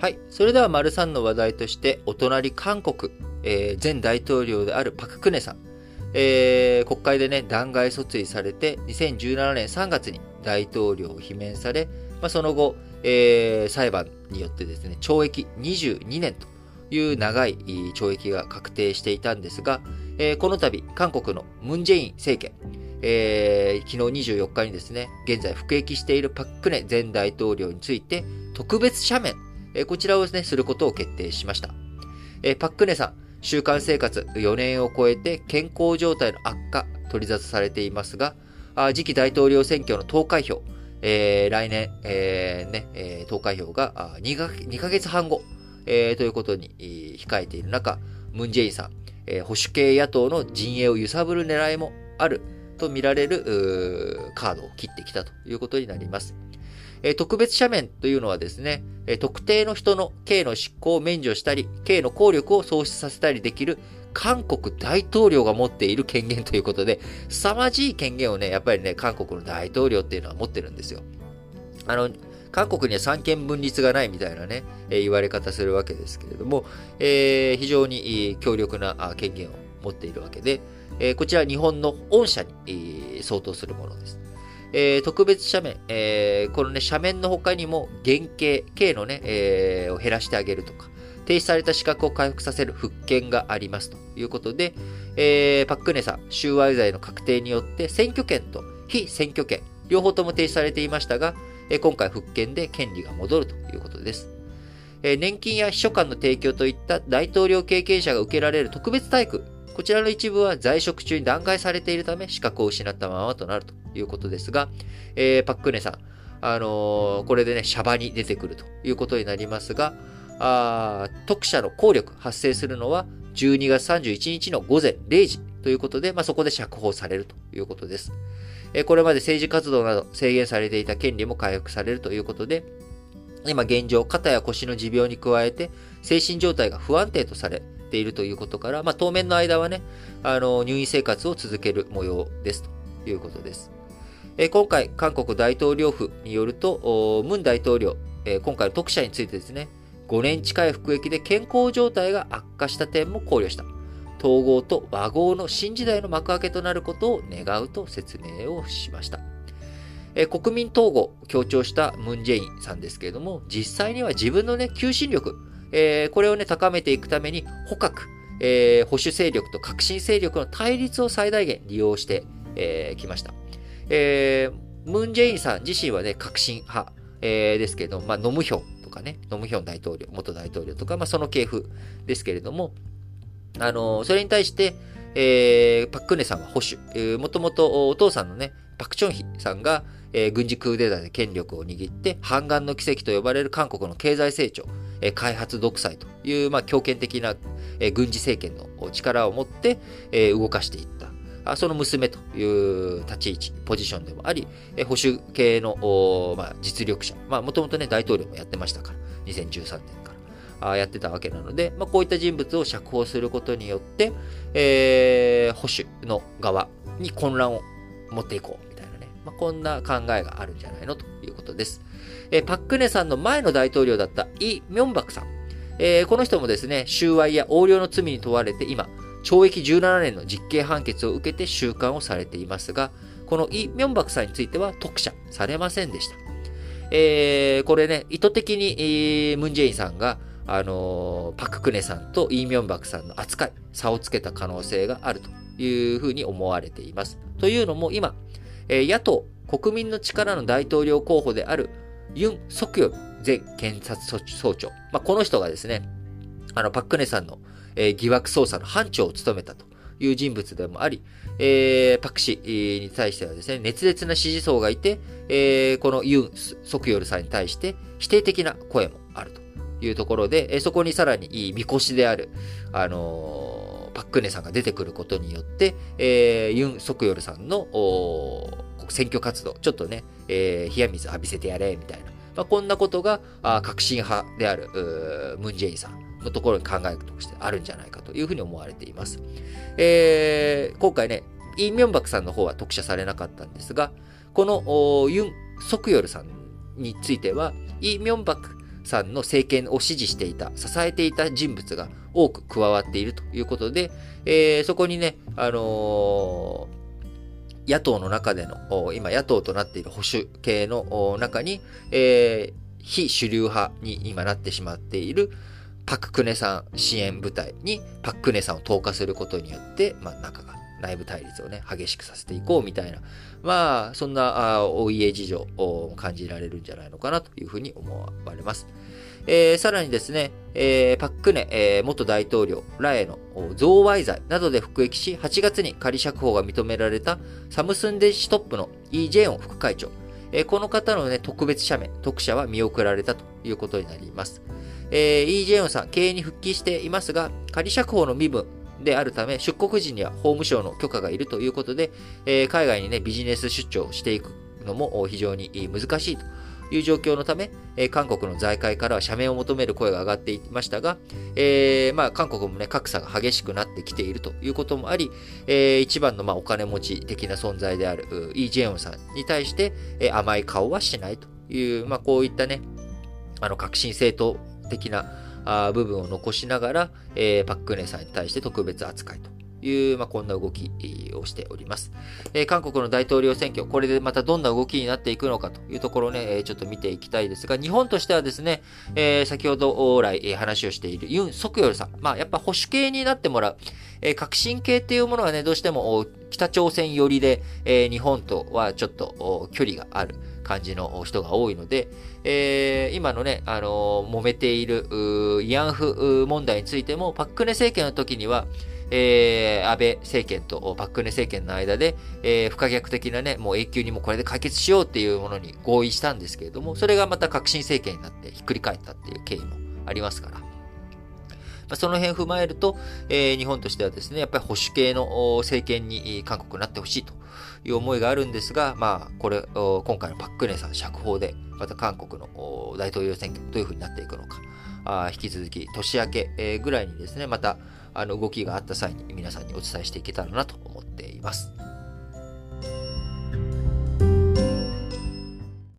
はい。それでは、丸3の話題として、お隣韓国、えー、前大統領であるパククネさん。えー、国会でね、弾劾訴追されて、2017年3月に大統領を罷免され、まあ、その後、えー、裁判によってですね、懲役22年という長い懲役が確定していたんですが、えー、この度、韓国のムン・ジェイン政権、えー、昨日24日にですね、現在服役しているパク・クネ前大統領について、特別赦免、え、こちらをですね、することを決定しました。え、パク・クネさん、習慣生活4年を超えて健康状態の悪化、取り沙汰されていますが、あ次期大統領選挙の投開票、えー、来年、えー、ね、えー、投開票が2か ,2 ヶ月半後、えー、ということに控えている中、ムン・ジェインさん、えー、保守系野党の陣営を揺さぶる狙いもあると見られるカードを切ってきたということになります。え、特別赦免というのはですね、え、特定の人の刑の執行を免除したり、刑の効力を喪失させたりできる韓国大統領が持っている権限ということで、凄まじい権限をね、やっぱりね、韓国の大統領っていうのは持ってるんですよ。あの、韓国には三権分立がないみたいなね、え、言われ方するわけですけれども、えー、非常に強力な権限を持っているわけで、え、こちら日本の御社に、相当するものです。えー、特別斜面、えー、このね、斜面の他にも、減刑、刑のね、えー、を減らしてあげるとか、停止された資格を回復させる復権がありますということで、えー、パックネさん、収賄罪の確定によって選挙権と非選挙権、両方とも停止されていましたが、え今回復権で権利が戻るということです。え年金や秘書官の提供といった大統領経験者が受けられる特別待遇、こちらの一部は在職中に弾劾されているため資格を失ったままとなるということですが、えー、パックネさん、あのー、これでね、シャバに出てくるということになりますが、あ特赦の効力発生するのは12月31日の午前0時ということで、まあ、そこで釈放されるということです。えこれまで政治活動など制限されていた権利も回復されるということで、今現状、肩や腰の持病に加えて、精神状態が不安定とされているということから、まあ、当面の間はね、あの、入院生活を続ける模様ですということです。え今回、韓国大統領府によると、ムン大統領、え今回の特赦についてですね、5年近い服役で健康状態が悪化した点も考慮した。統合と和合の新時代の幕開けとなることを願うと説明をしました。え国民統合を強調したムン・ジェインさんですけれども、実際には自分のね、求心力、えー、これをね、高めていくために、捕獲、えー、保守勢力と革新勢力の対立を最大限利用してき、えー、ました。えー、ムン・ジェインさん自身はね、革新派、えー、ですけど、まあ、ノムヒョンとかね、ノムヒョン大統領、元大統領とか、まあ、その系譜ですけれども、あの、それに対して、えー、パククネさんは保守。えー、もともとお父さんのね、パクチョンヒさんが、えー、軍事クーデターで権力を握って、反岸の奇跡と呼ばれる韓国の経済成長、開発独裁という、まあ、強権的な、軍事政権の力を持って、動かしていった。その娘という立ち位置、ポジションでもあり、保守系の、まあ、実力者。もともとね、大統領もやってましたから、2013年あやってたわけなので、まあ、こういった人物を釈放することによって、えー、保守の側に混乱を持っていこうみたいなね、まあ、こんな考えがあるんじゃないのということです。えー、パックネさんの前の大統領だったイ・ミョンバクさん。えー、この人もですね、収賄や横領の罪に問われて今、懲役17年の実刑判決を受けて収監をされていますが、このイ・ミョンバクさんについては特赦されませんでした。えー、これね、意図的に、えー、ムンジェインさんがあのパククネさんとイ・ミョンバクさんの扱い、差をつけた可能性があるというふうに思われています。というのも今、え野党、国民の力の大統領候補であるユン・ソクヨル前検察総長。まあ、この人がですね、あの、パククネさんの、えー、疑惑捜査の班長を務めたという人物でもあり、えー、パク氏に対してはですね、熱烈な支持層がいて、えー、このユン・ソクヨルさんに対して否定的な声もあると。いうところで、えそこにさらにいいみこしである、あの、パックネさんが出てくることによって、えー、ユン・ソクヨルさんのお選挙活動、ちょっとね、えー、冷や水浴びせてやれ、みたいな。まあ、こんなことが、あ革新派である、ムン・ジェインさんのところに考えとしてあるんじゃないかというふうに思われています。えー、今回ね、イ・ミョンバクさんの方は特赦されなかったんですが、このユン・ソクヨルさんについては、イ・ミョンバクさんの政権を支持していた、支えていた人物が多く加わっているということで、えー、そこにね、あの、野党の中での、今野党となっている保守系の中に、えー、非主流派に今なってしまっているパククネさん支援部隊にパククネさんを投下することによって、まあ、中が内部対立をね、激しくさせていこうみたいな、まあ、そんなお家事情を感じられるんじゃないのかなというふうに思われます。えー、さらにですね、えー、パックネ、えー、元大統領らへの贈賄罪などで服役し、8月に仮釈放が認められたサムスンデシトップのイ・ジェヨン副会長。えー、この方のね、特別赦免、特赦は見送られたということになります。えー、イ・ジェヨンさん、経営に復帰していますが、仮釈放の身分、であるため、出国時には法務省の許可がいるということで、えー、海外にね、ビジネス出張していくのも非常に難しいという状況のため、え、韓国の財界からは社名を求める声が上がっていましたが、えー、まあ、韓国もね、格差が激しくなってきているということもあり、えー、一番のまあお金持ち的な存在であるイ・ジェヨンさんに対して、え甘い顔はしないという、まあ、こういったね、あの、革新政党的な部分を残しながら、えー、パククネさんに対して特別扱いと。いう、まあ、こんな動きをしております、えー、韓国の大統領選挙、これでまたどんな動きになっていくのかというところをね、ちょっと見ていきたいですが、日本としてはですね、えー、先ほど来話をしているユン・ソクヨルさん、まあ、やっぱ保守系になってもらう、えー、革新系っていうものはね、どうしても北朝鮮寄りで、えー、日本とはちょっと距離がある。感じの人が多いので、えー、今のね、あのー、揉めている慰安婦問題についても、パククネ政権の時には、えー、安倍政権とパククネ政権の間で、えー、不可逆的なね、もう永久にもこれで解決しようっていうものに合意したんですけれども、それがまた革新政権になってひっくり返ったっていう経緯もありますから。ま、その辺踏まえると、えー、日本としてはですね、やっぱり保守系の政権に韓国になってほしいという思いがあるんですが、まあ、これ、今回のパク・クネさん釈放で、また韓国の大統領選挙どういうふうになっていくのか、あ引き続き年明けぐらいにですね、またあの動きがあった際に皆さんにお伝えしていけたらなと思っています。